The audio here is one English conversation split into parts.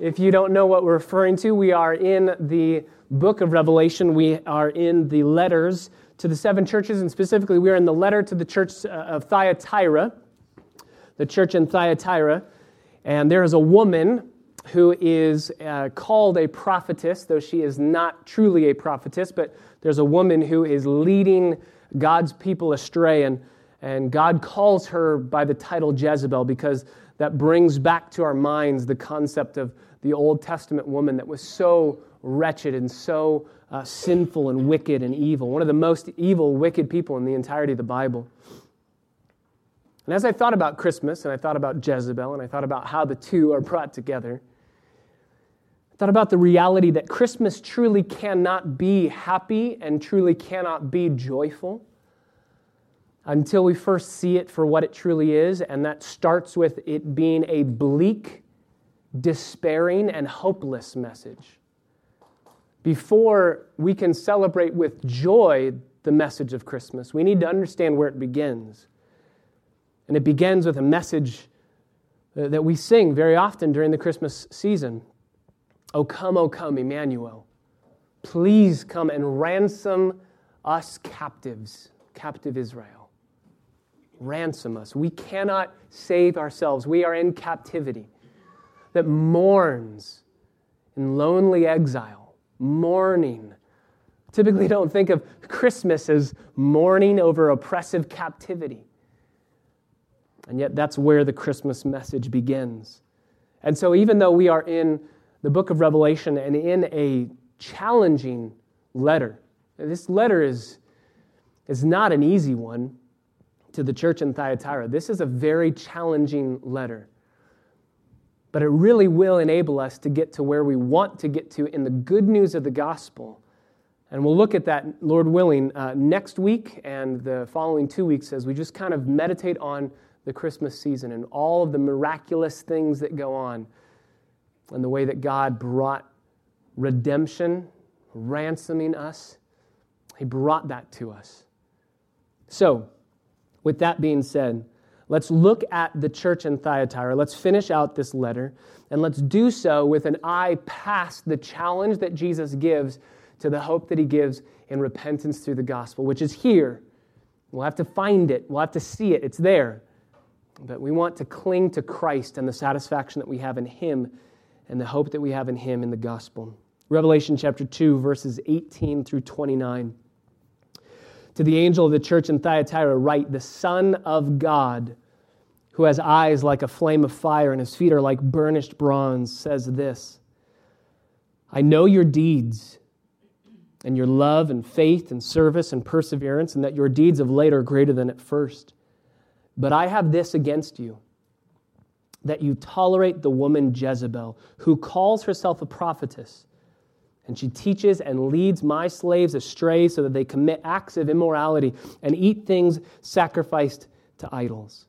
If you don't know what we're referring to, we are in the book of Revelation. We are in the letters to the seven churches, and specifically, we are in the letter to the church uh, of Thyatira, the church in Thyatira. And there is a woman who is uh, called a prophetess, though she is not truly a prophetess, but there's a woman who is leading God's people astray. And, and God calls her by the title Jezebel because that brings back to our minds the concept of the Old Testament woman that was so wretched and so uh, sinful and wicked and evil, one of the most evil, wicked people in the entirety of the Bible. And as I thought about Christmas and I thought about Jezebel and I thought about how the two are brought together, I thought about the reality that Christmas truly cannot be happy and truly cannot be joyful until we first see it for what it truly is, and that starts with it being a bleak, despairing, and hopeless message. Before we can celebrate with joy the message of Christmas, we need to understand where it begins. And it begins with a message uh, that we sing very often during the Christmas season O come, O come, Emmanuel. Please come and ransom us captives, captive Israel. Ransom us. We cannot save ourselves. We are in captivity that mourns in lonely exile, mourning. Typically, don't think of Christmas as mourning over oppressive captivity. And yet, that's where the Christmas message begins. And so, even though we are in the book of Revelation and in a challenging letter, this letter is, is not an easy one to the church in Thyatira. This is a very challenging letter. But it really will enable us to get to where we want to get to in the good news of the gospel. And we'll look at that, Lord willing, uh, next week and the following two weeks as we just kind of meditate on the Christmas season and all of the miraculous things that go on and the way that God brought redemption, ransoming us. He brought that to us. So, with that being said, let's look at the church in Thyatira. Let's finish out this letter, and let's do so with an eye past the challenge that Jesus gives to the hope that he gives in repentance through the gospel, which is here. We'll have to find it, we'll have to see it. It's there. But we want to cling to Christ and the satisfaction that we have in Him and the hope that we have in Him in the gospel. Revelation chapter 2, verses 18 through 29. To the angel of the church in Thyatira, write, The Son of God, who has eyes like a flame of fire and his feet are like burnished bronze, says this I know your deeds and your love and faith and service and perseverance, and that your deeds of late are greater than at first. But I have this against you that you tolerate the woman Jezebel, who calls herself a prophetess. And she teaches and leads my slaves astray so that they commit acts of immorality and eat things sacrificed to idols.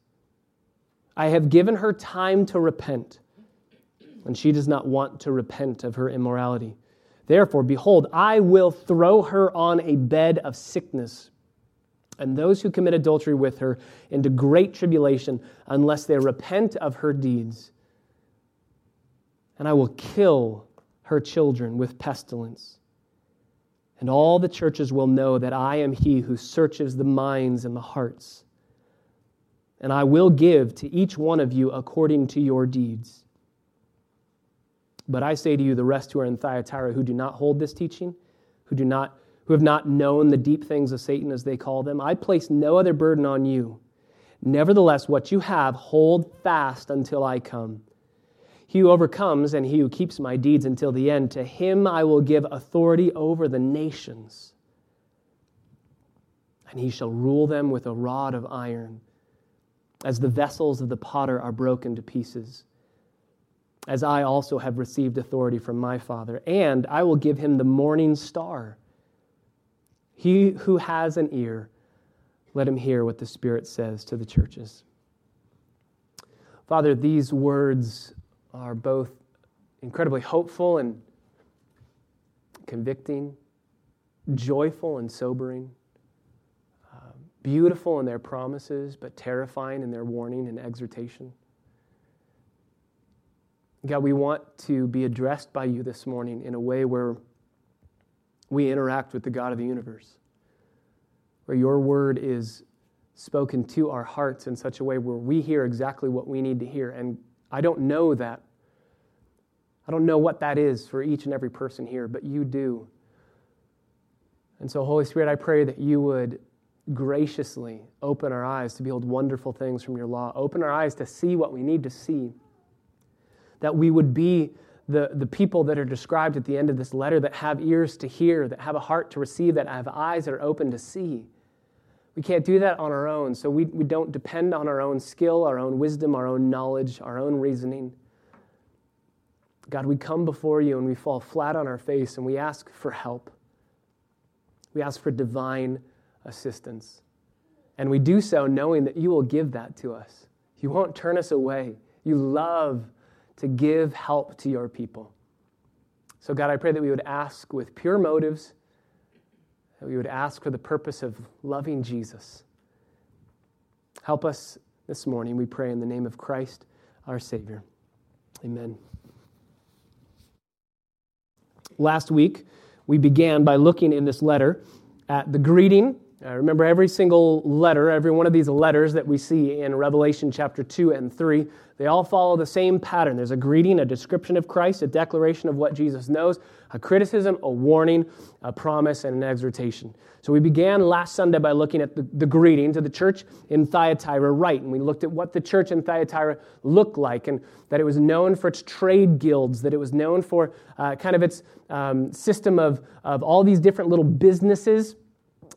I have given her time to repent, and she does not want to repent of her immorality. Therefore, behold, I will throw her on a bed of sickness and those who commit adultery with her into great tribulation unless they repent of her deeds. And I will kill her children with pestilence. And all the churches will know that I am he who searches the minds and the hearts. And I will give to each one of you according to your deeds. But I say to you, the rest who are in Thyatira who do not hold this teaching, who do not who have not known the deep things of Satan, as they call them. I place no other burden on you. Nevertheless, what you have, hold fast until I come. He who overcomes and he who keeps my deeds until the end, to him I will give authority over the nations. And he shall rule them with a rod of iron, as the vessels of the potter are broken to pieces. As I also have received authority from my Father, and I will give him the morning star. He who has an ear, let him hear what the Spirit says to the churches. Father, these words are both incredibly hopeful and convicting, joyful and sobering, beautiful in their promises, but terrifying in their warning and exhortation. God, we want to be addressed by you this morning in a way where we interact with the God of the universe, where your word is spoken to our hearts in such a way where we hear exactly what we need to hear. And I don't know that. I don't know what that is for each and every person here, but you do. And so, Holy Spirit, I pray that you would graciously open our eyes to behold wonderful things from your law, open our eyes to see what we need to see, that we would be the, the people that are described at the end of this letter that have ears to hear, that have a heart to receive, that have eyes that are open to see. We can't do that on our own, so we, we don't depend on our own skill, our own wisdom, our own knowledge, our own reasoning. God, we come before you and we fall flat on our face and we ask for help. We ask for divine assistance. And we do so knowing that you will give that to us. You won't turn us away. You love to give help to your people. So, God, I pray that we would ask with pure motives, that we would ask for the purpose of loving Jesus. Help us this morning, we pray in the name of Christ, our Savior. Amen. Last week, we began by looking in this letter at the greeting uh, remember, every single letter, every one of these letters that we see in Revelation chapter 2 and 3, they all follow the same pattern. There's a greeting, a description of Christ, a declaration of what Jesus knows, a criticism, a warning, a promise, and an exhortation. So we began last Sunday by looking at the, the greeting to the church in Thyatira, right? And we looked at what the church in Thyatira looked like and that it was known for its trade guilds, that it was known for uh, kind of its um, system of, of all these different little businesses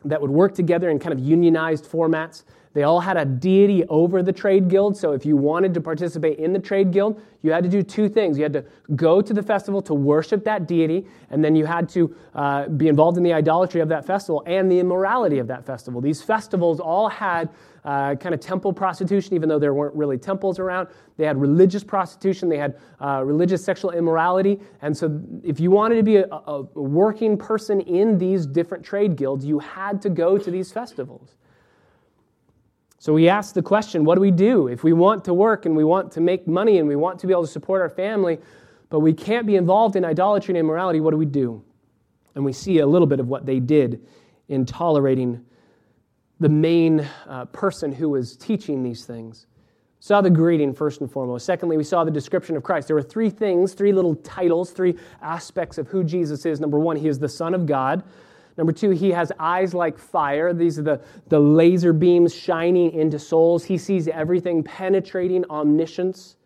that would work together in kind of unionized formats. They all had a deity over the trade guild. So if you wanted to participate in the trade guild, you had to do two things. You had to go to the festival to worship that deity, and then you had to uh, be involved in the idolatry of that festival and the immorality of that festival. These festivals all had uh, kind of temple prostitution, even though there weren't really temples around. They had religious prostitution, they had uh, religious sexual immorality. And so, if you wanted to be a, a working person in these different trade guilds, you had to go to these festivals. So we ask the question what do we do if we want to work and we want to make money and we want to be able to support our family, but we can't be involved in idolatry and immorality? What do we do? And we see a little bit of what they did in tolerating the main uh, person who was teaching these things. Saw the greeting first and foremost. Secondly, we saw the description of Christ. There were three things, three little titles, three aspects of who Jesus is. Number one, he is the Son of God. Number two, he has eyes like fire. These are the, the laser beams shining into souls. He sees everything, penetrating omniscience.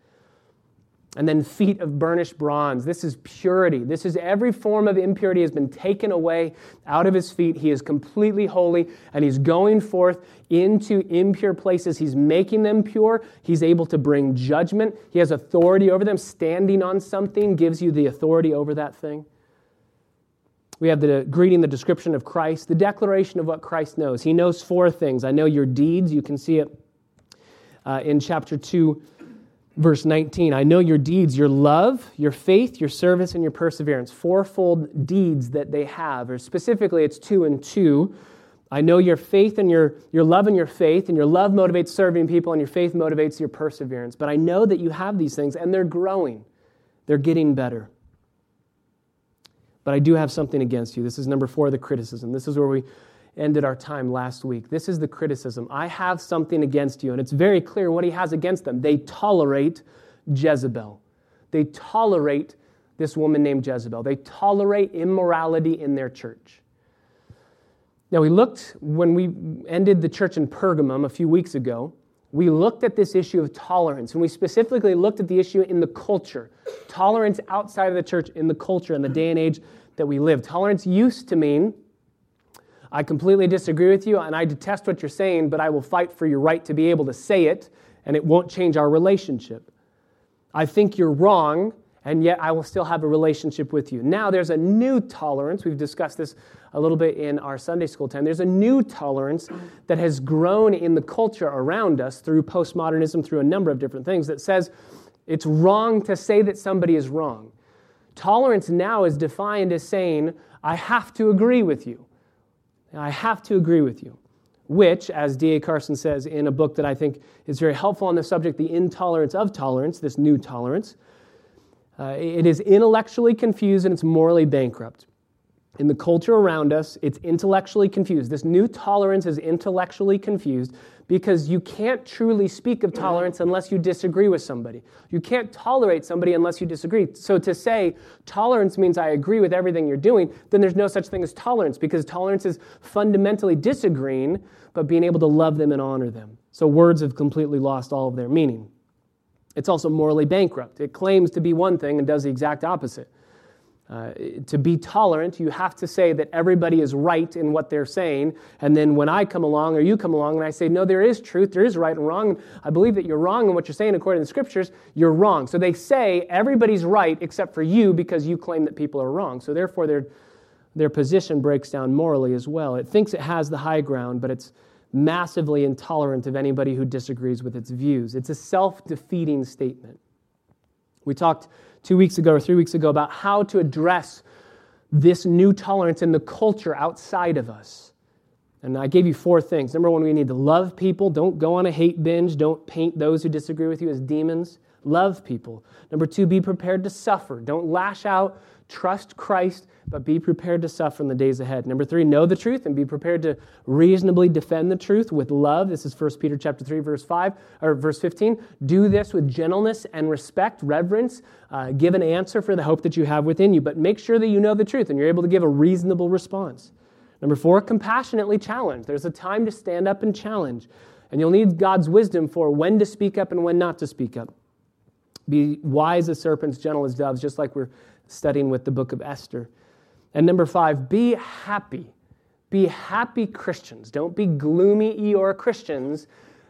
And then feet of burnished bronze. This is purity. This is every form of impurity has been taken away out of his feet. He is completely holy and he's going forth into impure places. He's making them pure. He's able to bring judgment. He has authority over them. Standing on something gives you the authority over that thing. We have the greeting, the description of Christ, the declaration of what Christ knows. He knows four things. I know your deeds. You can see it uh, in chapter 2, verse 19. I know your deeds, your love, your faith, your service, and your perseverance. Fourfold deeds that they have, or specifically, it's two and two. I know your faith and your, your love and your faith, and your love motivates serving people, and your faith motivates your perseverance. But I know that you have these things, and they're growing, they're getting better. But I do have something against you. This is number four, the criticism. This is where we ended our time last week. This is the criticism. I have something against you. And it's very clear what he has against them. They tolerate Jezebel, they tolerate this woman named Jezebel, they tolerate immorality in their church. Now, we looked when we ended the church in Pergamum a few weeks ago we looked at this issue of tolerance, and we specifically looked at the issue in the culture tolerance outside of the church in the culture in the day and age that we live. Tolerance used to mean, I completely disagree with you, and I detest what you're saying, but I will fight for your right to be able to say it, and it won't change our relationship. I think you're wrong, and yet I will still have a relationship with you. Now there's a new tolerance. We've discussed this a little bit in our Sunday school time. There's a new tolerance that has grown in the culture around us through postmodernism, through a number of different things, that says it's wrong to say that somebody is wrong. Tolerance now is defined as saying, I have to agree with you. I have to agree with you. Which, as D.A. Carson says in a book that I think is very helpful on the subject, The Intolerance of Tolerance, this new tolerance, Uh, it is intellectually confused and it's morally bankrupt. In the culture around us, it's intellectually confused. This new tolerance is intellectually confused because you can't truly speak of tolerance unless you disagree with somebody. You can't tolerate somebody unless you disagree. So to say tolerance means I agree with everything you're doing, then there's no such thing as tolerance because tolerance is fundamentally disagreeing, but being able to love them and honor them. So words have completely lost all of their meaning. It's also morally bankrupt. It claims to be one thing and does the exact opposite. Uh, to be tolerant, you have to say that everybody is right in what they're saying. And then when I come along or you come along and I say, no, there is truth, there is right and wrong, I believe that you're wrong in what you're saying according to the scriptures, you're wrong. So they say everybody's right except for you because you claim that people are wrong. So therefore, their, their position breaks down morally as well. It thinks it has the high ground, but it's massively intolerant of anybody who disagrees with its views. It's a self defeating statement. We talked two weeks ago or three weeks ago about how to address this new tolerance in the culture outside of us. And I gave you four things. Number one, we need to love people. Don't go on a hate binge. Don't paint those who disagree with you as demons. Love people. Number two, be prepared to suffer. Don't lash out. Trust Christ but be prepared to suffer in the days ahead. Number three, know the truth and be prepared to reasonably defend the truth with love. This is 1 Peter chapter 3, verse 5 or verse 15. Do this with gentleness and respect, reverence. Uh, give an answer for the hope that you have within you, but make sure that you know the truth and you're able to give a reasonable response. Number four, compassionately challenge. There's a time to stand up and challenge, and you'll need God's wisdom for when to speak up and when not to speak up. Be wise as serpents, gentle as doves, just like we're studying with the book of Esther. And number five, be happy. Be happy Christians. Don't be gloomy Eeyore Christians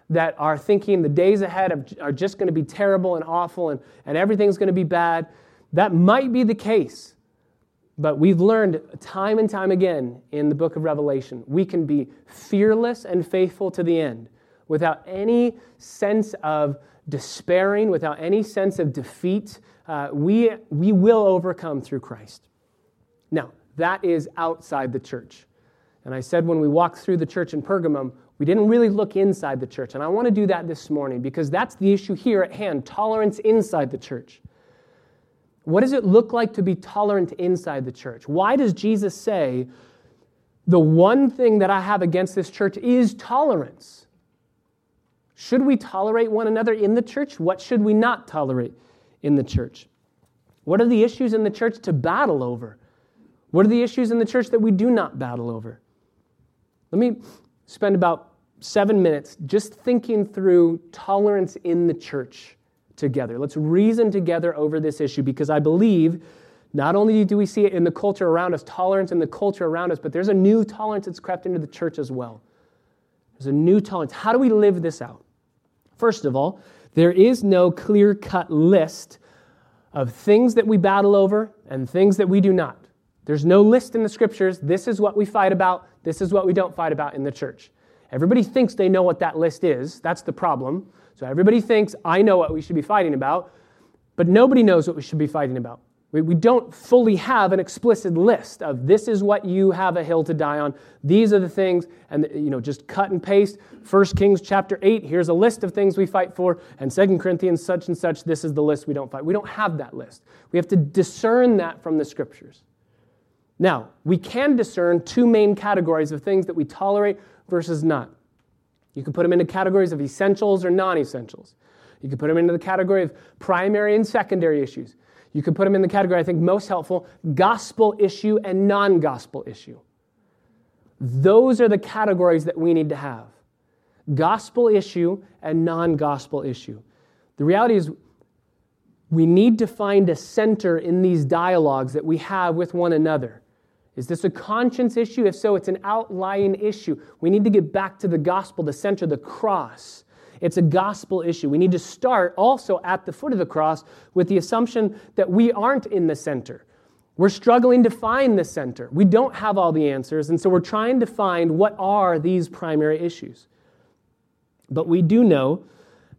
that are thinking the days ahead are just going to be terrible and awful and, and everything's going to be bad. That might be the case. But we've learned time and time again in the book of Revelation, we can be fearless and faithful to the end without any sense of despairing, without any sense of defeat. Uh, we, we will overcome through Christ. Now, that is outside the church. And I said when we walked through the church in Pergamum, we didn't really look inside the church. And I want to do that this morning because that's the issue here at hand tolerance inside the church. What does it look like to be tolerant inside the church? Why does Jesus say, the one thing that I have against this church is tolerance? Should we tolerate one another in the church? What should we not tolerate in the church? What are the issues in the church to battle over? What are the issues in the church that we do not battle over? Let me spend about seven minutes just thinking through tolerance in the church together. Let's reason together over this issue because I believe not only do we see it in the culture around us, tolerance in the culture around us, but there's a new tolerance that's crept into the church as well. There's a new tolerance. How do we live this out? First of all, there is no clear cut list of things that we battle over and things that we do not. There's no list in the scriptures. This is what we fight about. This is what we don't fight about in the church. Everybody thinks they know what that list is. That's the problem. So everybody thinks, I know what we should be fighting about, but nobody knows what we should be fighting about. We, don't fully have an explicit list of this is what you have a hill to die on. These are the things, and you know, just cut and paste. 1 Kings chapter 8, here's a list of things we fight for, and 2 Corinthians such and such, this is the list we don't fight. We don't have that list. We have to discern that from the scriptures. Now, we can discern two main categories of things that we tolerate versus not. You can put them into categories of essentials or non essentials. You can put them into the category of primary and secondary issues. You can put them in the category, I think, most helpful gospel issue and non gospel issue. Those are the categories that we need to have gospel issue and non gospel issue. The reality is, we need to find a center in these dialogues that we have with one another. Is this a conscience issue? If so, it's an outlying issue. We need to get back to the gospel, the center, the cross. It's a gospel issue. We need to start also at the foot of the cross with the assumption that we aren't in the center. We're struggling to find the center. We don't have all the answers, and so we're trying to find what are these primary issues. But we do know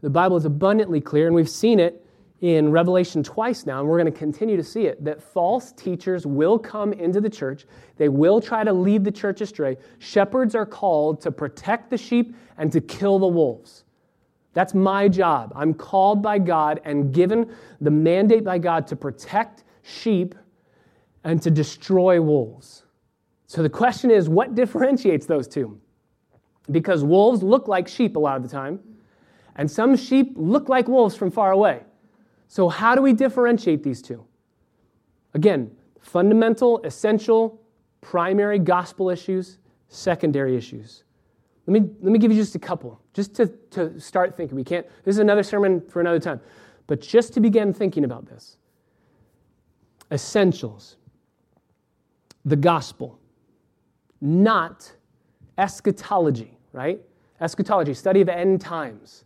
the Bible is abundantly clear, and we've seen it in Revelation twice now, and we're going to continue to see it, that false teachers will come into the church. They will try to lead the church astray. Shepherds are called to protect the sheep and to kill the wolves. That's my job. I'm called by God and given the mandate by God to protect sheep and to destroy wolves. So the question is what differentiates those two? Because wolves look like sheep a lot of the time, and some sheep look like wolves from far away. So, how do we differentiate these two? Again, fundamental, essential, primary gospel issues, secondary issues. Let me, let me give you just a couple, just to, to start thinking. We can't, this is another sermon for another time, but just to begin thinking about this. Essentials. The gospel, not eschatology, right? Eschatology, study of end times.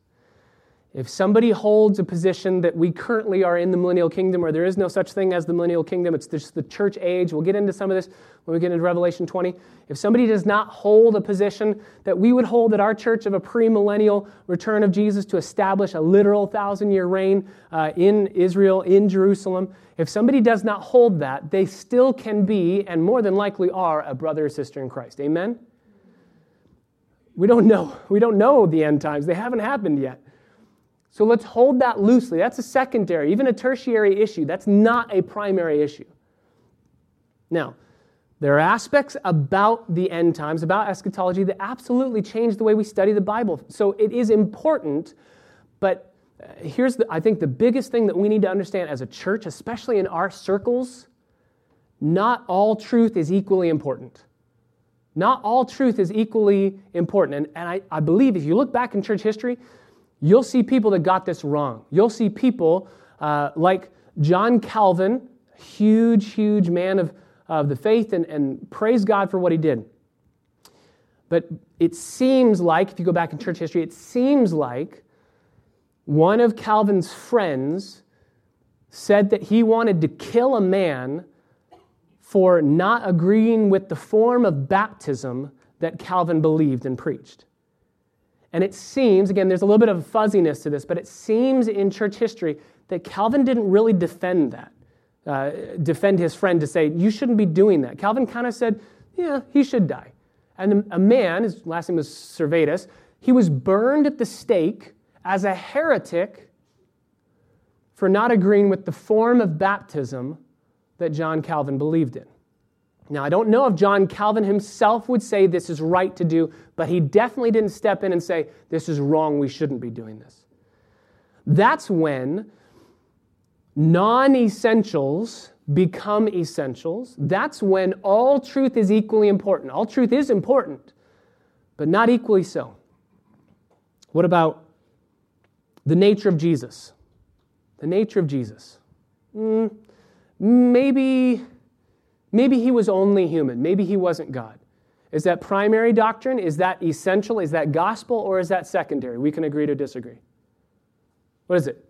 If somebody holds a position that we currently are in the millennial kingdom, or there is no such thing as the millennial kingdom, it's just the church age. We'll get into some of this when we get into Revelation 20. If somebody does not hold a position that we would hold at our church of a premillennial return of Jesus to establish a literal thousand year reign uh, in Israel, in Jerusalem, if somebody does not hold that, they still can be, and more than likely are, a brother or sister in Christ. Amen? We don't know. We don't know the end times, they haven't happened yet. So let's hold that loosely. That's a secondary, even a tertiary issue. That's not a primary issue. Now, there are aspects about the end times, about eschatology, that absolutely change the way we study the Bible. So it is important, but uh, here's, the, I think, the biggest thing that we need to understand as a church, especially in our circles not all truth is equally important. Not all truth is equally important. And, and I, I believe if you look back in church history, you'll see people that got this wrong. You'll see people uh, like John Calvin, huge, huge man of, of the faith, and, and praise God for what he did. But it seems like, if you go back in church history, it seems like one of Calvin's friends said that he wanted to kill a man for not agreeing with the form of baptism that Calvin believed and preached. And it seems, again, there's a little bit of fuzziness to this, but it seems in church history that Calvin didn't really defend that, uh, defend his friend to say, you shouldn't be doing that. Calvin kind of said, yeah, he should die. And a man, his last name was Servetus, he was burned at the stake as a heretic for not agreeing with the form of baptism that John Calvin believed in. Now, I don't know if John Calvin himself would say this is right to do, but he definitely didn't step in and say, this is wrong, we shouldn't be doing this. That's when non essentials become essentials. That's when all truth is equally important. All truth is important, but not equally so. What about the nature of Jesus? The nature of Jesus. Mm, maybe Maybe he was only human. Maybe he wasn't God. Is that primary doctrine? Is that essential? Is that gospel? Or is that secondary? We can agree to disagree. What is it?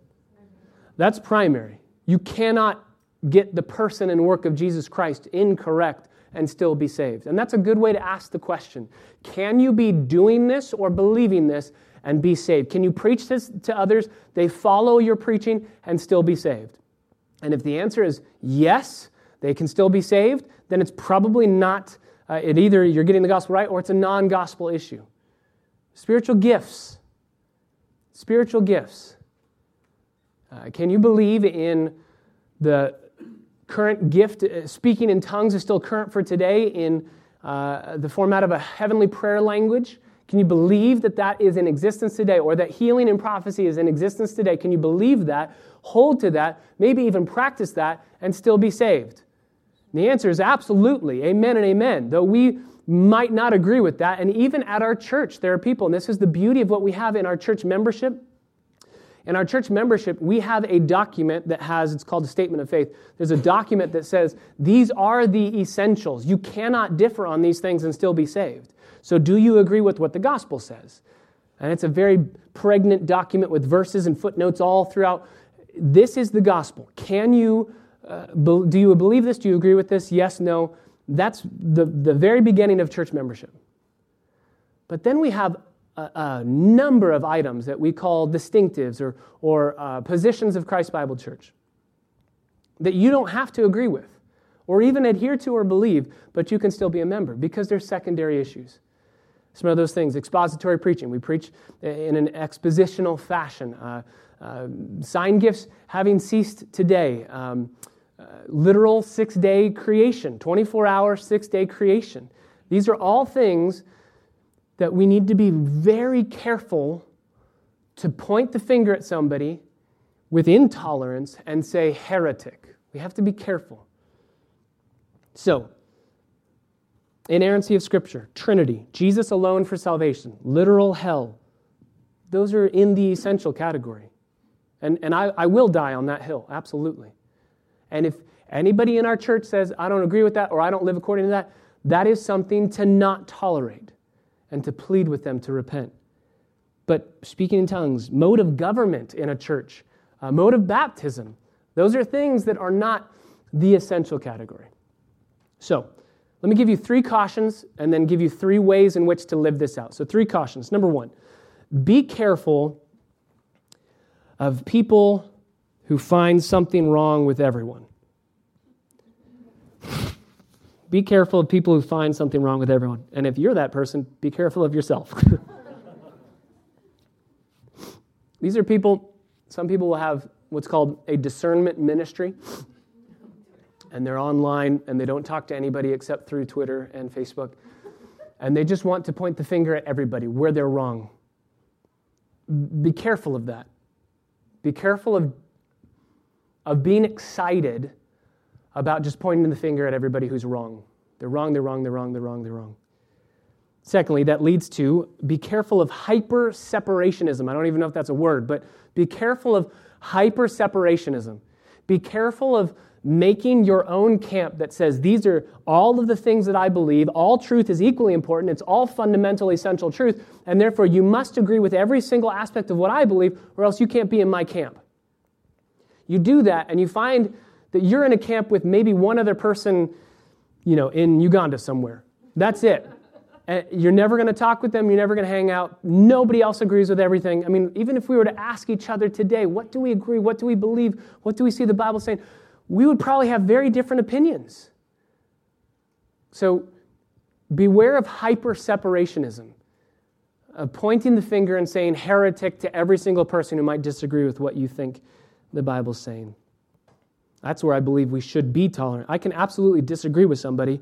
That's primary. You cannot get the person and work of Jesus Christ incorrect and still be saved. And that's a good way to ask the question Can you be doing this or believing this and be saved? Can you preach this to others? They follow your preaching and still be saved? And if the answer is yes, they can still be saved, then it's probably not, uh, it either you're getting the gospel right or it's a non gospel issue. Spiritual gifts. Spiritual gifts. Uh, can you believe in the current gift? Uh, speaking in tongues is still current for today in uh, the format of a heavenly prayer language. Can you believe that that is in existence today or that healing and prophecy is in existence today? Can you believe that, hold to that, maybe even practice that, and still be saved? The answer is absolutely. Amen and amen. Though we might not agree with that. And even at our church, there are people, and this is the beauty of what we have in our church membership. In our church membership, we have a document that has, it's called a statement of faith. There's a document that says, these are the essentials. You cannot differ on these things and still be saved. So, do you agree with what the gospel says? And it's a very pregnant document with verses and footnotes all throughout. This is the gospel. Can you uh, do you believe this? Do you agree with this? Yes, no. That's the, the very beginning of church membership. But then we have a, a number of items that we call distinctives or, or uh, positions of Christ Bible Church that you don't have to agree with or even adhere to or believe, but you can still be a member because they're secondary issues. Some of those things expository preaching. We preach in an expositional fashion. Uh, uh, sign gifts having ceased today. Um, literal six day creation, 24 hour, six day creation. These are all things that we need to be very careful to point the finger at somebody with intolerance and say heretic. We have to be careful. So, inerrancy of Scripture, Trinity, Jesus alone for salvation, literal hell, those are in the essential category. And, and I, I will die on that hill, absolutely. And if anybody in our church says, I don't agree with that or I don't live according to that, that is something to not tolerate and to plead with them to repent. But speaking in tongues, mode of government in a church, uh, mode of baptism, those are things that are not the essential category. So, let me give you three cautions and then give you three ways in which to live this out. So, three cautions. Number one, be careful of people who finds something wrong with everyone. Be careful of people who find something wrong with everyone. And if you're that person, be careful of yourself. These are people, some people will have what's called a discernment ministry. And they're online and they don't talk to anybody except through Twitter and Facebook. And they just want to point the finger at everybody where they're wrong. Be careful of that. Be careful of, of being excited about just pointing the finger at everybody who's wrong. They're wrong, they're wrong, they're wrong, they're wrong, they're wrong. Secondly, that leads to be careful of hyper separationism. I don't even know if that's a word, but be careful of hyper separationism. Be careful of making your own camp that says these are all of the things that I believe, all truth is equally important, it's all fundamental, essential truth, and therefore you must agree with every single aspect of what I believe, or else you can't be in my camp. You do that, and you find that you're in a camp with maybe one other person, you know, in Uganda somewhere. That's it. And you're never going to talk with them. You're never going to hang out. Nobody else agrees with everything. I mean, even if we were to ask each other today, what do we agree? What do we believe? What do we see the Bible saying? We would probably have very different opinions. So beware of hyper separationism, of pointing the finger and saying heretic to every single person who might disagree with what you think the Bible's saying. That's where I believe we should be tolerant. I can absolutely disagree with somebody,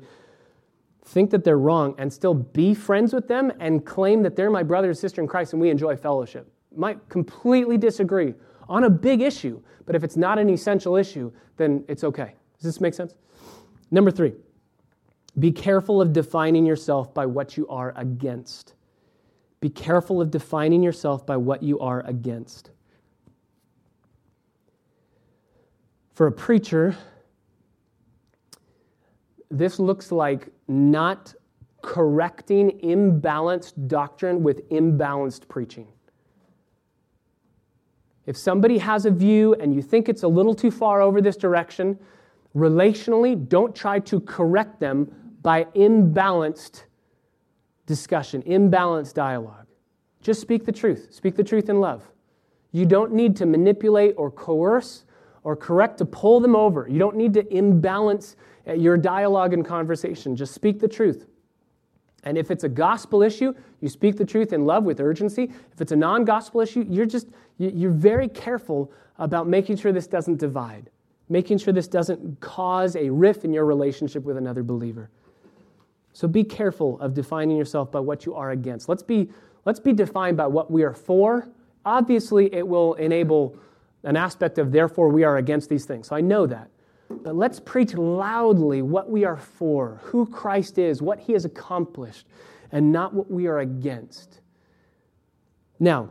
think that they're wrong, and still be friends with them and claim that they're my brother and sister in Christ and we enjoy fellowship. Might completely disagree on a big issue, but if it's not an essential issue, then it's okay. Does this make sense? Number three, be careful of defining yourself by what you are against. Be careful of defining yourself by what you are against. For a preacher, this looks like not correcting imbalanced doctrine with imbalanced preaching. If somebody has a view and you think it's a little too far over this direction, relationally, don't try to correct them by imbalanced discussion, imbalanced dialogue. Just speak the truth. Speak the truth in love. You don't need to manipulate or coerce or correct to pull them over. You don't need to imbalance uh, your dialogue and conversation. Just speak the truth. And if it's a gospel issue, you speak the truth in love with urgency. If it's a non gospel issue, you're just, you're very careful about making sure this doesn't divide, making sure this doesn't cause a rift in your relationship with another believer. So be careful of defining yourself by what you are against. Let's be, let's be defined by what we are for. Obviously, it will enable an aspect of, therefore, we are against these things. So I know that. But let's preach loudly what we are for, who Christ is, what he has accomplished, and not what we are against. Now,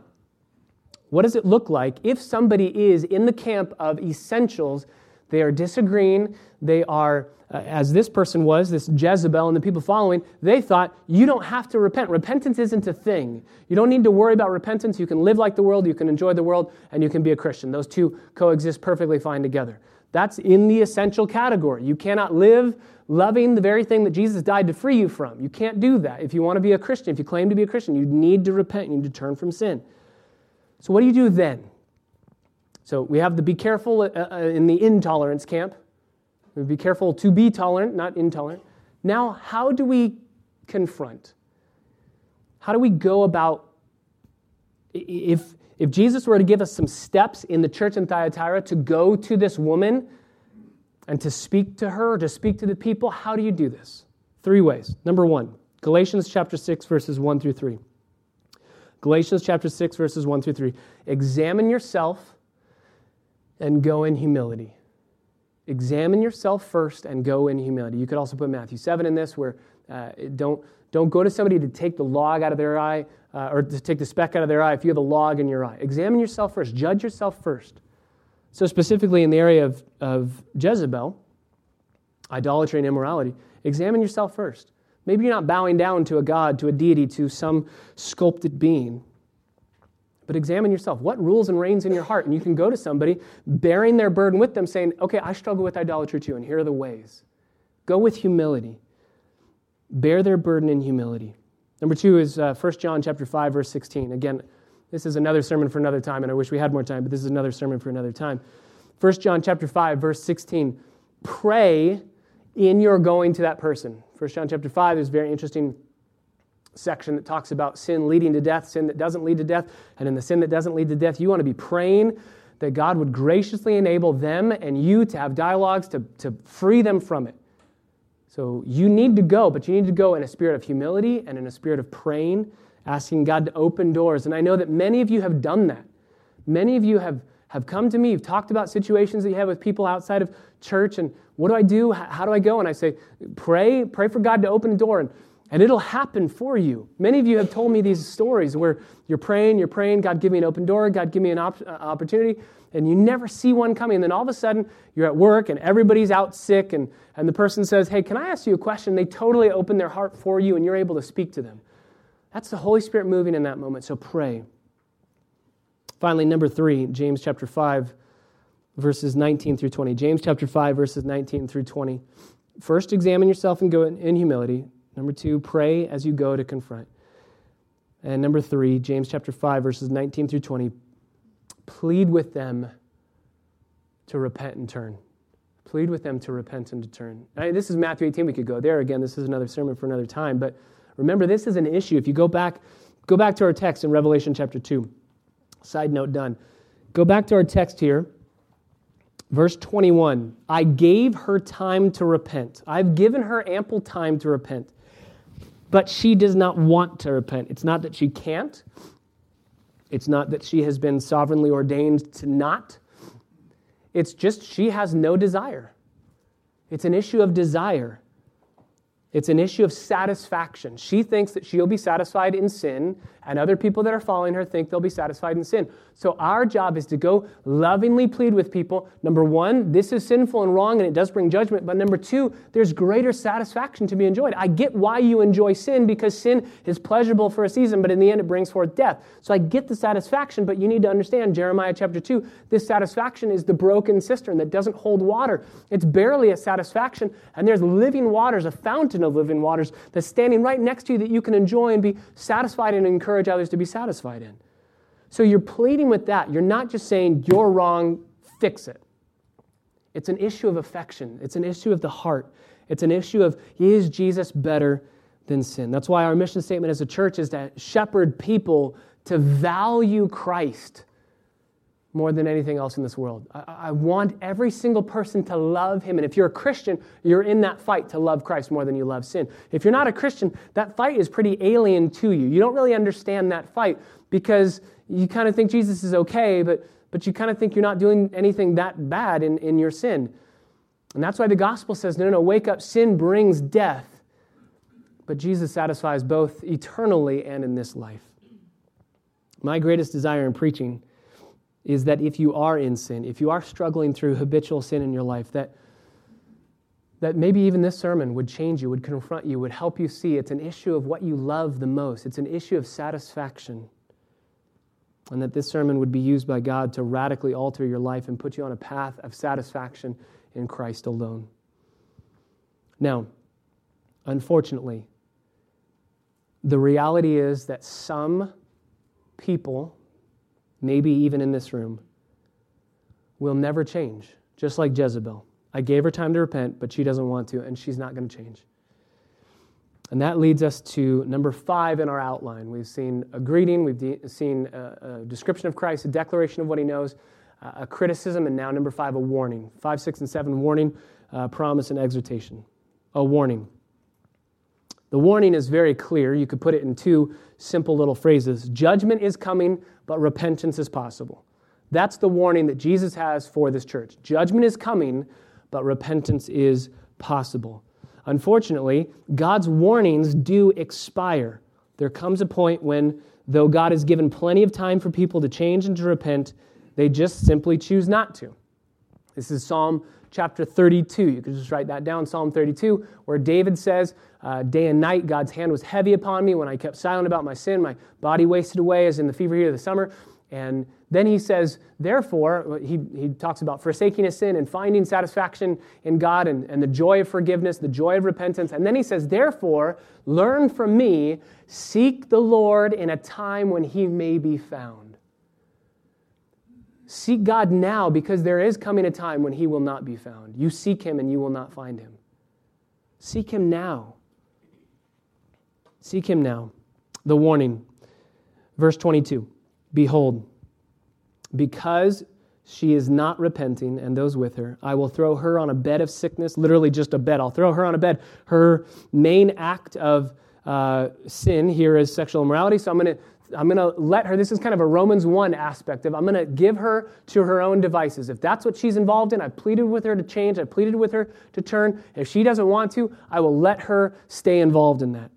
what does it look like if somebody is in the camp of essentials? They are disagreeing, they are uh, as this person was, this Jezebel and the people following, they thought, you don't have to repent. Repentance isn't a thing. You don't need to worry about repentance. You can live like the world, you can enjoy the world, and you can be a Christian. Those two coexist perfectly fine together. That's in the essential category. You cannot live loving the very thing that Jesus died to free you from. You can't do that. If you want to be a Christian, if you claim to be a Christian, you need to repent, you need to turn from sin. So, what do you do then? So, we have the be careful uh, uh, in the intolerance camp. We be careful to be tolerant, not intolerant. Now, how do we confront? how do we go about if if Jesus were to give us some steps in the church in Thyatira to go to this woman and to speak to her, to speak to the people, how do you do this? Three ways. Number one, Galatians chapter 6, verses 1 through 3. Galatians chapter 6, verses 1 through 3. Examine yourself and go in humility. Examine yourself first and go in humility. You could also put Matthew 7 in this, where uh, don't, don't go to somebody to take the log out of their eye uh, or to take the speck out of their eye if you have a log in your eye. Examine yourself first, judge yourself first. So, specifically in the area of, of Jezebel, idolatry and immorality, examine yourself first. Maybe you're not bowing down to a god, to a deity, to some sculpted being. But examine yourself. What rules and reigns in your heart? And you can go to somebody bearing their burden with them, saying, Okay, I struggle with idolatry too, and here are the ways. Go with humility. Bear their burden in humility. Number two is uh, 1 John chapter 5, verse 16. Again, this is another sermon for another time, and I wish we had more time, but this is another sermon for another time. 1 John chapter 5, verse 16. Pray in your going to that person. 1 John chapter 5 is very interesting section that talks about sin leading to death, sin that doesn't lead to death, and in the sin that doesn't lead to death, you want to be praying that God would graciously enable them and you to have dialogues to, to free them from it. So you need to go, but you need to go in a spirit of humility and in a spirit of praying, asking God to open doors. And I know that many of you have done that. Many of you have, have come to me, you've talked about situations that you have with people outside of church, and what do I do? How do I go? And I say, pray, pray for God to open a door, and, and it'll happen for you. Many of you have told me these stories where you're praying, you're praying, God, give me an open door, God, give me an op- uh, opportunity and you never see one coming. And then all of a sudden, you're at work and everybody's out sick, and, and the person says, Hey, can I ask you a question? They totally open their heart for you, and you're able to speak to them. That's the Holy Spirit moving in that moment, so pray. Finally, number three, James chapter 5, verses 19 through 20. James chapter 5, verses 19 through 20. First, examine yourself and go in humility. Number two, pray as you go to confront. And number three, James chapter 5, verses 19 through 20, plead with them to repent and turn. Plead with them to repent and to turn. I mean, this is Matthew 18. We could go there again. This is another sermon for another time. But remember, this is an issue. If you go back, go back to our text in Revelation chapter 2. Side note done. Go back to our text here. Verse 21 I gave her time to repent. I've given her ample time to repent. But she does not want to repent. It's not that she can't, it's not that she has been sovereignly ordained to not, it's just she has no desire. It's an issue of desire. It's an issue of satisfaction. She thinks that she'll be satisfied in sin, and other people that are following her think they'll be satisfied in sin. So, our job is to go lovingly plead with people. Number one, this is sinful and wrong, and it does bring judgment. But number two, there's greater satisfaction to be enjoyed. I get why you enjoy sin because sin is pleasurable for a season, but in the end, it brings forth death. So, I get the satisfaction, but you need to understand Jeremiah chapter 2 this satisfaction is the broken cistern that doesn't hold water. It's barely a satisfaction, and there's living waters, a fountain of living waters that's standing right next to you that you can enjoy and be satisfied and encourage others to be satisfied in. So you're pleading with that. You're not just saying, you're wrong, fix it. It's an issue of affection, it's an issue of the heart. It's an issue of, is Jesus better than sin? That's why our mission statement as a church is to shepherd people to value Christ more than anything else in this world. I, I, want every single person to love him. And if you're a Christian, you're in that fight to love Christ more than you love sin. If you're not a Christian, that fight is pretty alien to you. You don't really understand that fight because you kind of think Jesus is okay, but, but you kind of think you're not doing anything that bad in, in your sin. And that's why the gospel says, no, no, no, wake up. Sin brings death. But Jesus satisfies both eternally and in this life. My greatest desire in preaching is that if you are in sin, if you are struggling through habitual sin in your life, that, that maybe even this sermon would change you, would confront you, would help you see it's an issue of what you love the most. It's an issue of satisfaction. And that this sermon would be used by God to radically alter your life and put you on a path of satisfaction in Christ alone. Now, unfortunately, the reality is that some people maybe even in this room, will never change, just like Jezebel. I gave her time to repent, but she doesn't want to, and she's not going to change. And that leads us to number five in our outline. We've seen a greeting, we've de- seen a, a, description of Christ, a declaration of what he knows, uh, a criticism, and now number five, a warning. Five, six, and seven warning, uh, promise, and exhortation. A warning. The warning is very clear. You could put it in two simple little phrases Judgment is coming, but repentance is possible. That's the warning that Jesus has for this church. Judgment is coming, but repentance is possible. Unfortunately, God's warnings do expire. There comes a point when, though God has given plenty of time for people to change and to repent, they just simply choose not to. This is Psalm chapter 32. You can just write that down, Psalm 32, where David says, uh, Day and night, God's hand was heavy upon me when I kept silent about my sin. My body wasted away as in the fever heat of the summer. And then he says, therefore, he, he talks about forsaking his sin and finding satisfaction in God and, and the joy of forgiveness, the joy of repentance. And then he says, therefore, learn from me, seek the Lord in a time when he may be found. Seek God now because there is coming a time when he will not be found. You seek him and you will not find him. Seek him now. Seek him now. The warning. Verse 22. Behold, because she is not repenting, and those with her, I will throw her on a bed of sickness, literally just a bed. I'll throw her on a bed. Her main act of uh, sin here is sexual immorality, so I'm going to I'm going to let her, this is kind of a Romans 1 aspect of I'm going to give her to her own devices. If that's what she's involved in, I've pleaded with her to change, I've pleaded with her to turn. If she doesn't want to, I will let her stay involved in that.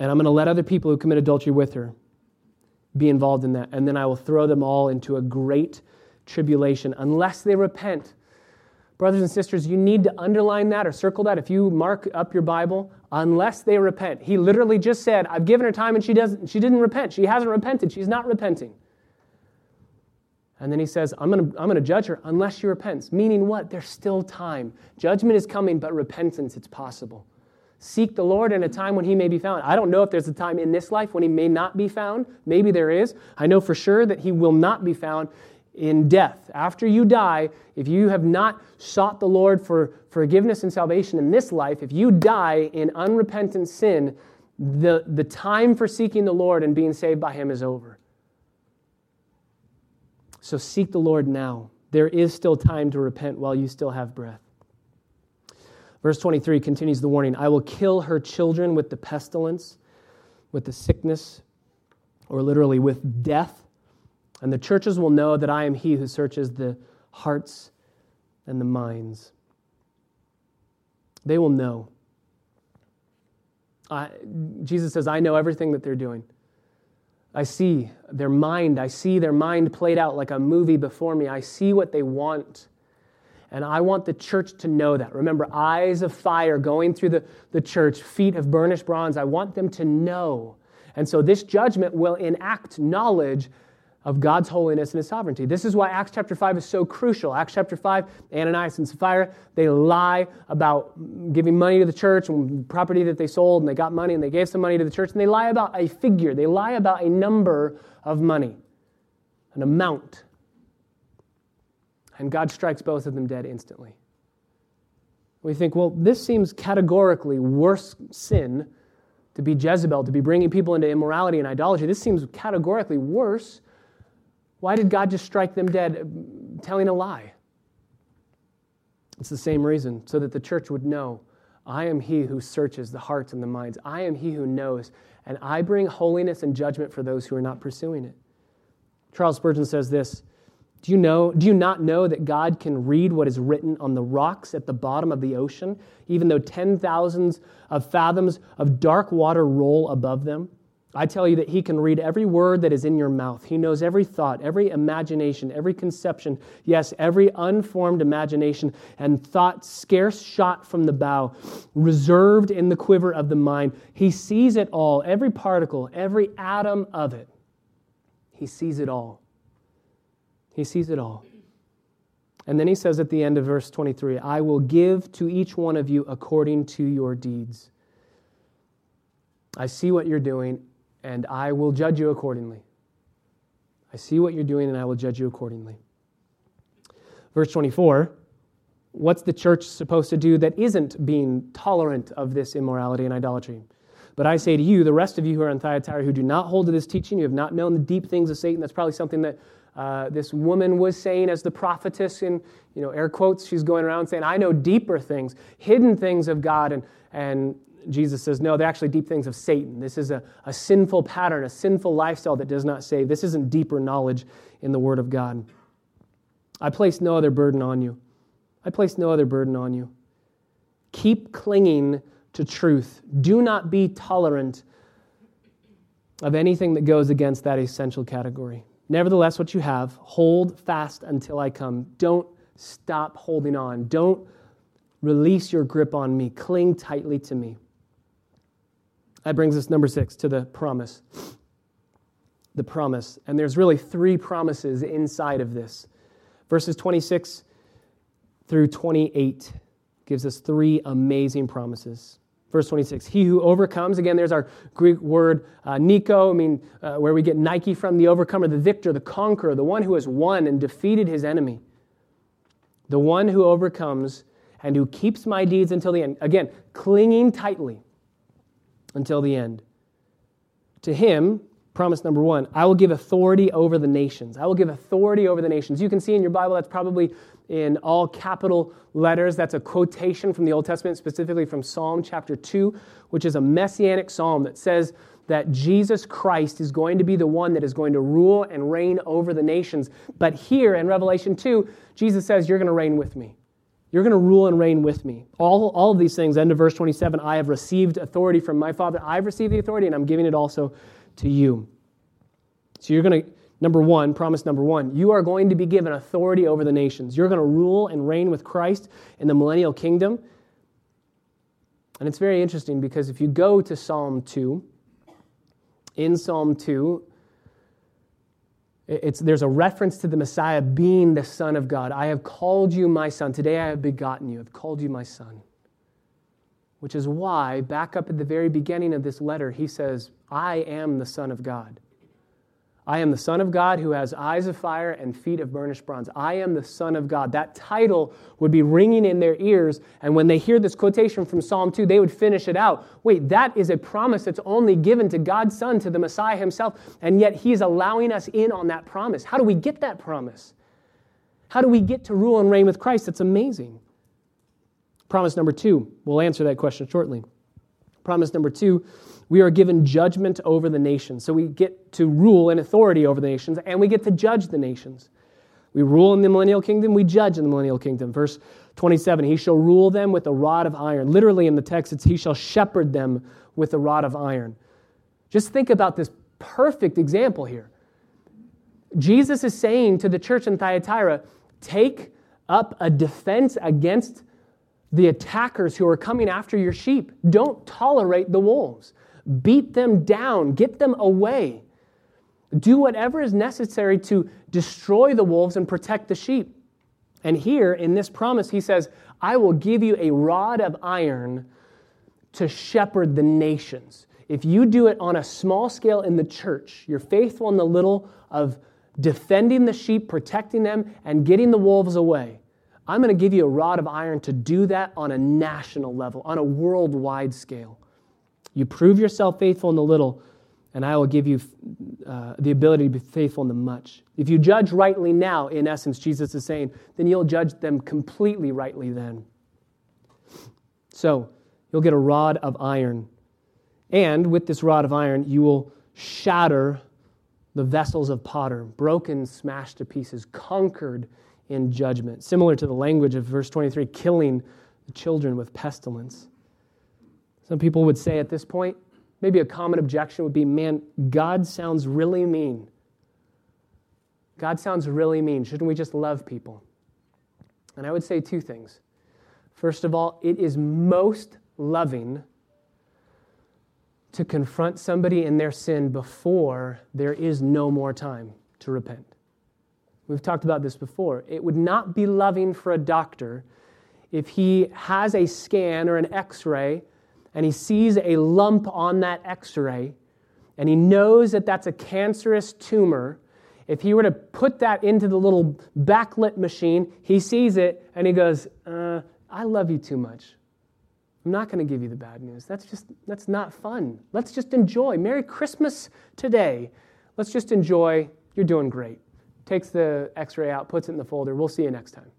And I'm going to let other people who commit adultery with her be involved in that. And then I will throw them all into a great tribulation unless they repent. Brothers and sisters, you need to underline that or circle that if you mark up your Bible, unless they repent. He literally just said, I've given her time and she, doesn't, she didn't repent. She hasn't repented. She's not repenting. And then he says, I'm going to I'm going to judge her unless she repents. Meaning what? There's still time. Judgment is coming, but repentance, it's possible. Seek the Lord in a time when he may be found. I don't know if there's a time in this life when he may not be found. Maybe there is. I know for sure that he will not be found in death. After you die, if you have not sought the Lord for forgiveness and salvation in this life, if you die in unrepentant sin, the, the time for seeking the Lord and being saved by him is over. So seek the Lord now. There is still time to repent while you still have breath. Verse 23 continues the warning I will kill her children with the pestilence, with the sickness, or literally with death. And the churches will know that I am he who searches the hearts and the minds. They will know. I, Jesus says, I know everything that they're doing. I see their mind. I see their mind played out like a movie before me. I see what they want. And I want the church to know that. Remember, eyes of fire going through the, the church, feet of burnished bronze. I want them to know. And so this judgment will enact knowledge of God's holiness and his sovereignty. This is why Acts chapter 5 is so crucial. Acts chapter 5, Ananias and Sapphira, they lie about giving money to the church and property that they sold, and they got money and they gave some money to the church, and they lie about a figure. They lie about a number of money, an amount and God strikes both of them dead instantly. We think, well, this seems categorically worse sin to be Jezebel, to be bringing people into immorality and idolatry. This seems categorically worse. Why did God just strike them dead uh, telling a lie? It's the same reason, so that the church would know I am he who searches the hearts and the minds. I am he who knows, and I bring holiness and judgment for those who are not pursuing it. Charles Spurgeon says this do you know, do you not know that God can read what is written on the rocks at the bottom of the ocean, even though ten thousands of fathoms of dark water roll above them? I tell you that he can read every word that is in your mouth. He knows every thought, every imagination, every conception, yes, every unformed imagination and thought scarce shot from the bow, reserved in the quiver of the mind. He sees it all, every particle, every atom of it. He sees it all. He sees it all. And then he says at the end of verse 23 I will give to each one of you according to your deeds. I see what you're doing, and I will judge you accordingly. I see what you're doing, and I will judge you accordingly. Verse 24 what's the church supposed to do that isn't being tolerant of this immorality and idolatry? But I say to you, the rest of you who are in Thyatira who do not hold to this teaching, you have not known the deep things of Satan. That's probably something that uh, this woman was saying as the prophetess in you know air quotes. She's going around saying, "I know deeper things, hidden things of God," and and Jesus says, no, they're actually deep things of Satan. This is a, a sinful pattern, a sinful lifestyle that does not save. This isn't deeper knowledge in the Word of God. I place no other burden on you. I place no other burden on you. Keep clinging to truth. Do not be tolerant of anything that goes against that essential category. Nevertheless, what you have, hold fast until I come. Don't stop holding on. Don't release your grip on me. Cling tightly to me. That brings us, number six, to the promise. The promise. And there's really three promises inside of this. Verses 26 through 28 gives us three amazing promises. Verse 26, he who overcomes, again, there's our Greek word uh, Nico, I mean, uh, where we get Nike from, the overcomer, the victor, the conqueror, the one who has won and defeated his enemy. The one who overcomes and who keeps my deeds until the end. Again, clinging tightly until the end. To him, promise number one, I will give authority over the nations. I will give authority over the nations. You can see in your Bible that's probably in all capital letters. That's a quotation from the Old Testament, specifically from Psalm chapter 2, which is a messianic psalm that says that Jesus Christ is going to be the one that is going to rule and reign over the nations. But here in Revelation 2, Jesus says, You're going to reign with me. You're going to rule and reign with me. All, all of these things, end of verse 27, I have received authority from my Father. I've received the authority, and I'm giving it also to you. So you're going to Number one, promise number one, you are going to be given authority over the nations. You're going to rule and reign with Christ in the millennial kingdom. And it's very interesting because if you go to Psalm 2, in Psalm 2, it's, there's a reference to the Messiah being the Son of God. I have called you my Son. Today I have begotten you. I've called you my Son. Which is why, back up at the very beginning of this letter, he says, I am the Son of God. I am the Son of God who has eyes of fire and feet of burnished bronze. I am the Son of God. That title would be ringing in their ears. And when they hear this quotation from Psalm 2, they would finish it out. Wait, that is a promise that's only given to God's Son, to the Messiah himself. And yet he's allowing us in on that promise. How do we get that promise? How do we get to rule and reign with Christ? That's amazing. Promise number two, we'll answer that question shortly. Promise number two we are given judgment over the nations. So we get to rule and authority over the nations, and we get to judge the nations. We rule in the millennial kingdom, we judge in the millennial kingdom. Verse 27 He shall rule them with a rod of iron. Literally in the text, it's He shall shepherd them with a rod of iron. Just think about this perfect example here. Jesus is saying to the church in Thyatira, take up a defense against the attackers who are coming after your sheep. Don't tolerate the wolves beat them down, get them away. Do whatever is necessary to destroy the wolves and protect the sheep. And here in this promise, he says, I will give you a rod of iron to shepherd the nations. If you do it on a small scale in the church, you're faithful in the little of defending the sheep, protecting them, and getting the wolves away. I'm going to give you a rod of iron to do that on a national level, on a worldwide scale. You prove yourself faithful in the little, and I will give you uh, the ability to be faithful in the much. If you judge rightly now, in essence, Jesus is saying, then you'll judge them completely rightly then. So, you'll get a rod of iron. And with this rod of iron, you will shatter the vessels of potter, broken, smashed to pieces, conquered in judgment. Similar to the language of verse 23 killing the children with pestilence. Some people would say at this point, maybe a common objection would be man, God sounds really mean. God sounds really mean. Shouldn't we just love people? And I would say two things. First of all, it is most loving to confront somebody in their sin before there is no more time to repent. We've talked about this before. It would not be loving for a doctor if he has a scan or an x ray and he sees a lump on that x ray, and he knows that that's a cancerous tumor, if he were to put that into the little backlit machine, he sees it and he goes, uh, I love you too much. I'm not going to give you the bad news. That's just, that's not fun. Let's just enjoy. Merry Christmas today. Let's just enjoy. You're doing great. Takes the x ray out, puts it in the folder. We'll see you next time.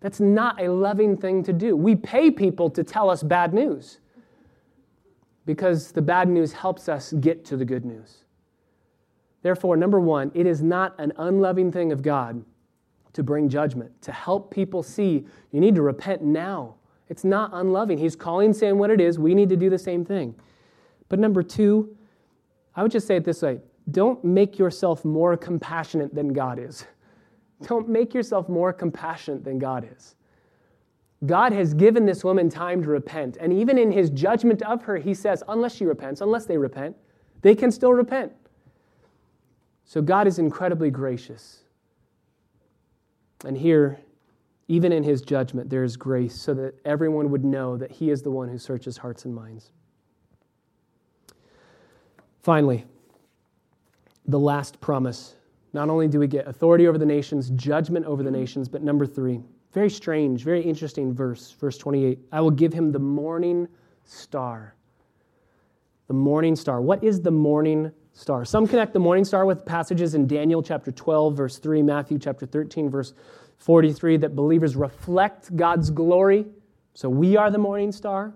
That's not a loving thing to do. We pay people to tell us bad news because the bad news helps us get to the good news. Therefore, number one, it is not an unloving thing of God to bring judgment, to help people see you need to repent now. It's not unloving. He's calling, saying what it is. We need to do the same thing. But number two, I would just say it this way don't make yourself more compassionate than God is. Don't make yourself more compassionate than God is. God has given this woman time to repent. And even in his judgment of her, he says, unless she repents, unless they repent, they can still repent. So God is incredibly gracious. And here, even in his judgment, there is grace so that everyone would know that he is the one who searches hearts and minds. Finally, the last promise. Not only do we get authority over the nations, judgment over the nations, but number three, very strange, very interesting verse, verse 28. I will give him the morning star. The morning star. What is the morning star? Some connect the morning star with passages in Daniel chapter 12, verse 3, Matthew chapter 13, verse 43, that believers reflect God's glory. So we are the morning star.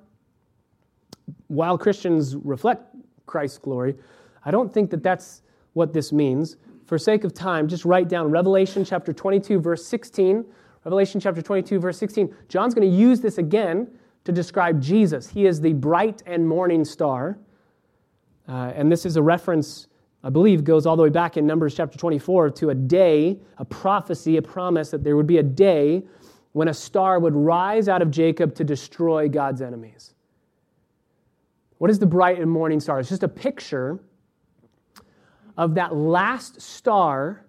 While Christians reflect Christ's glory, I don't think that that's what this means. For sake of time, just write down Revelation chapter 22, verse 16. Revelation chapter 22, verse 16. John's going to use this again to describe Jesus. He is the bright and morning star. Uh, and this is a reference, I believe, goes all the way back in Numbers chapter 24 to a day, a prophecy, a promise that there would be a day when a star would rise out of Jacob to destroy God's enemies. What is the bright and morning star? It's just a picture of that last star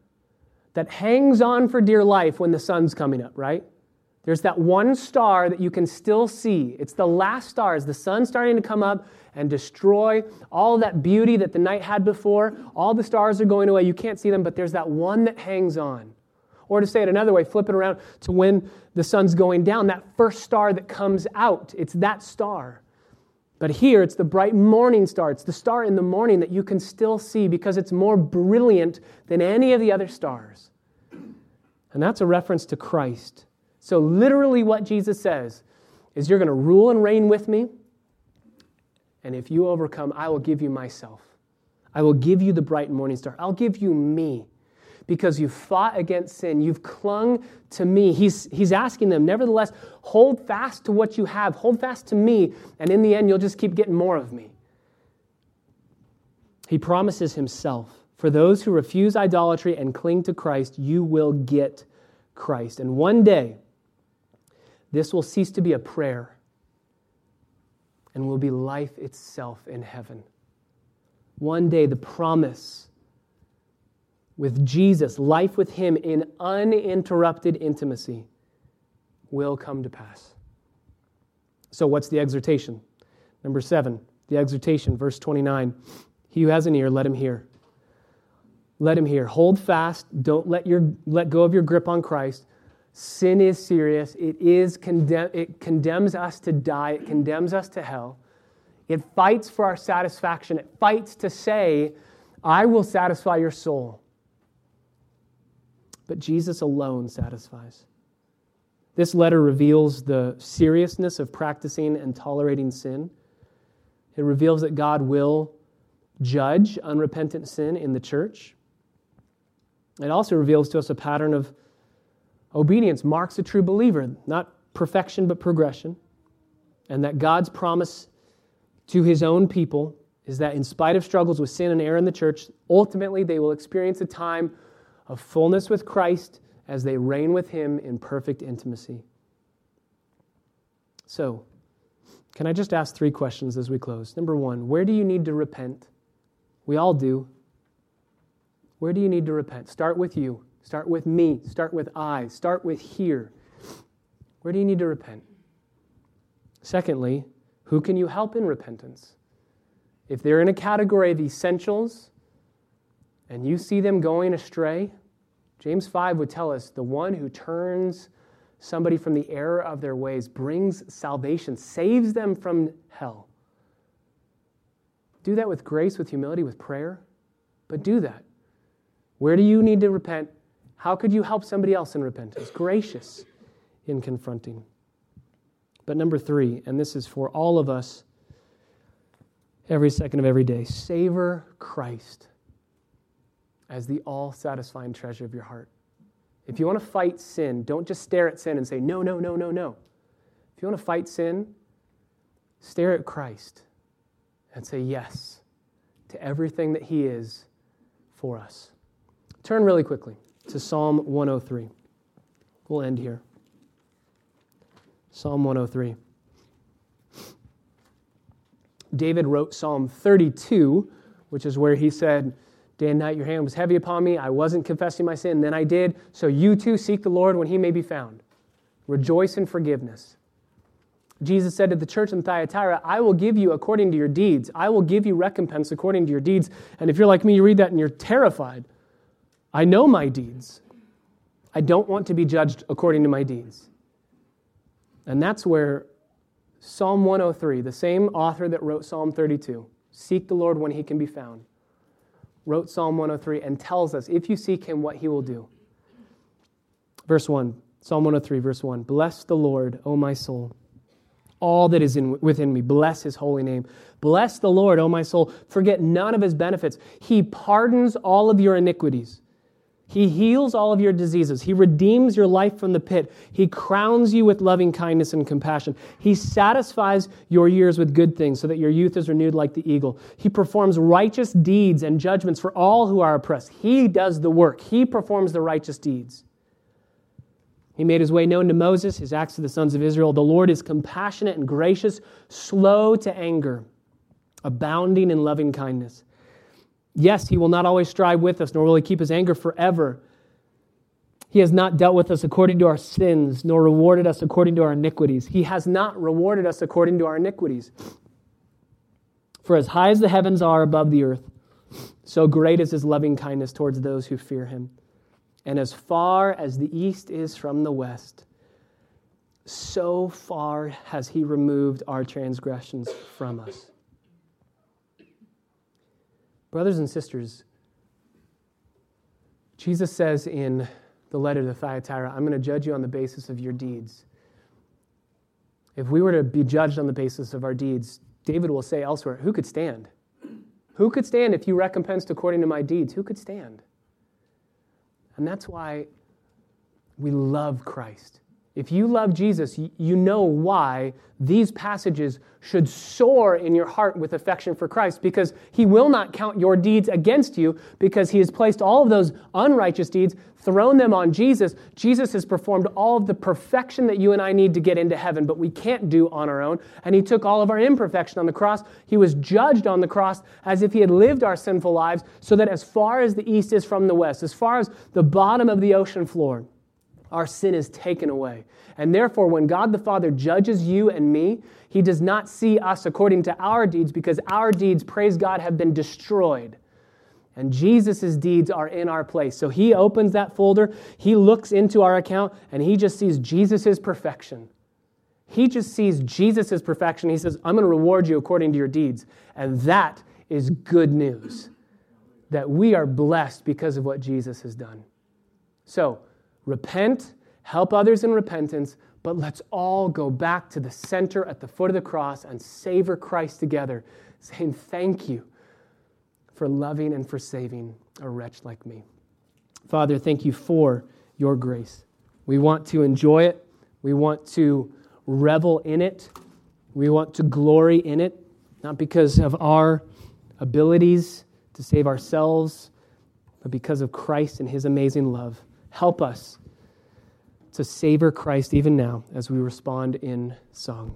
that hangs on for dear life when the sun's coming up, right? There's that one star that you can still see. It's the last star as the sun's starting to come up and destroy all that beauty that the night had before. All the stars are going away. You can't see them, but there's that one that hangs on. Or to say it another way, flip it around to when the sun's going down, that first star that comes out. It's that star. But here it's the bright morning star. It's the star in the morning that you can still see because it's more brilliant than any of the other stars. And that's a reference to Christ. So, literally, what Jesus says is, You're going to rule and reign with me. And if you overcome, I will give you myself. I will give you the bright morning star. I'll give you me because you fought against sin. You've clung to me. He's, he's asking them, nevertheless, hold fast to what you have, hold fast to me, and in the end, you'll just keep getting more of me. He promises himself for those who refuse idolatry and cling to Christ, you will get Christ. And one day, this will cease to be a prayer and will be life itself in heaven. One day, the promise with Jesus, life with Him in uninterrupted intimacy, will come to pass. So, what's the exhortation? Number seven, the exhortation, verse 29. He who has an ear, let him hear. Let him hear. Hold fast. Don't let, your, let go of your grip on Christ. Sin is serious. It, is condemn, it condemns us to die, it condemns us to hell. It fights for our satisfaction. It fights to say, I will satisfy your soul but Jesus alone satisfies. This letter reveals the seriousness of practicing and tolerating sin. It reveals that God will judge unrepentant sin in the church. It also reveals to us a pattern of obedience marks a true believer, not perfection but progression, and that God's promise to his own people is that in spite of struggles with sin and error in the church, ultimately they will experience a time of fullness with Christ as they reign with Him in perfect intimacy. So, can I just ask three questions as we close? Number one, where do you need to repent? We all do. Where do you need to repent? Start with you. Start with me. Start with I. Start with here. Where do you need to repent? Secondly, who can you help in repentance? If they're in a category of essentials, and you see them going astray, James 5 would tell us the one who turns somebody from the error of their ways brings salvation, saves them from hell. Do that with grace, with humility, with prayer, but do that. Where do you need to repent? How could you help somebody else in repentance? Gracious in confronting. But number three, and this is for all of us every second of every day savor Christ as the all satisfying treasure of your heart. If you want to fight sin, don't just stare at sin and say, no, no, no, no, no. If you want to fight sin, stare at Christ and say yes to everything that He is for us. Turn really quickly to Psalm 103. We'll end here. Psalm 103. David wrote Psalm 32, which is where he said, Day and night your hand was heavy upon me. I wasn't confessing my sin, then I did. So you too seek the Lord when he may be found. Rejoice in forgiveness. Jesus said to the church in Thyatira, I will give you according to your deeds. I will give you recompense according to your deeds. And if you're like me, you read that and you're terrified. I know my deeds. I don't want to be judged according to my deeds. And that's where Psalm 103, the same author that wrote Psalm 32, seek the Lord when he can be found wrote Psalm 103 and tells us, if you seek him, what he will do. Verse 1, Psalm 103, verse 1 Bless the Lord, O my soul. All that is in, within me, bless his holy name. Bless the Lord, O my soul. Forget none of his benefits. He pardons all of your iniquities. He heals all of your diseases. He redeems your life from the pit. He crowns you with loving kindness and compassion. He satisfies your years with good things so that your youth is renewed like the eagle. He performs righteous deeds and judgments for all who are oppressed. He does the work, He performs the righteous deeds. He made his way known to Moses, his acts to the sons of Israel. The Lord is compassionate and gracious, slow to anger, abounding in loving kindness. Yes, he will not always strive with us, nor will he keep his anger forever. He has not dealt with us according to our sins, nor rewarded us according to our iniquities. He has not rewarded us according to our iniquities. For as high as the heavens are above the earth, so great is his loving kindness towards those who fear him. And as far as the east is from the west, so far has he removed our transgressions from us. Brothers and sisters, Jesus says in the letter to Thyatira, I'm going to judge you on the basis of your deeds. If we were to be judged on the basis of our deeds, David will say elsewhere, Who could stand? Who could stand if you recompensed according to my deeds? Who could stand? And that's why we love Christ. If you love Jesus, you know why these passages should soar in your heart with affection for Christ because he will not count your deeds against you because he has placed all of those unrighteous deeds, thrown them on Jesus. Jesus has performed all of the perfection that you and I need to get into heaven, but we can't do on our own. And he took all of our imperfection on the cross. He was judged on the cross as if he had lived our sinful lives so that as far as the east is from the west, as far as the bottom of the ocean floor, our sin is taken away. And therefore, when God the Father judges you and me, he does not see us according to our deeds because our deeds, praise God, have been destroyed. And Jesus' deeds are in our place. So he opens that folder, he looks into our account, and he just sees Jesus' perfection. He just sees Jesus' perfection. He says, I'm going to reward you according to your deeds. And that is good news that we are blessed because of what Jesus has done. So, repent, help others in repentance, but let's all go back to the center at the foot of the cross and savor Christ together, saying, Thank you for loving and for saving a wretch like me. Father, thank you for your grace. We want to enjoy it, we want to revel in it, we want to glory in it, not because of our abilities to save ourselves, but because of Christ and his amazing love. Help us to savor Christ even now as we respond in song.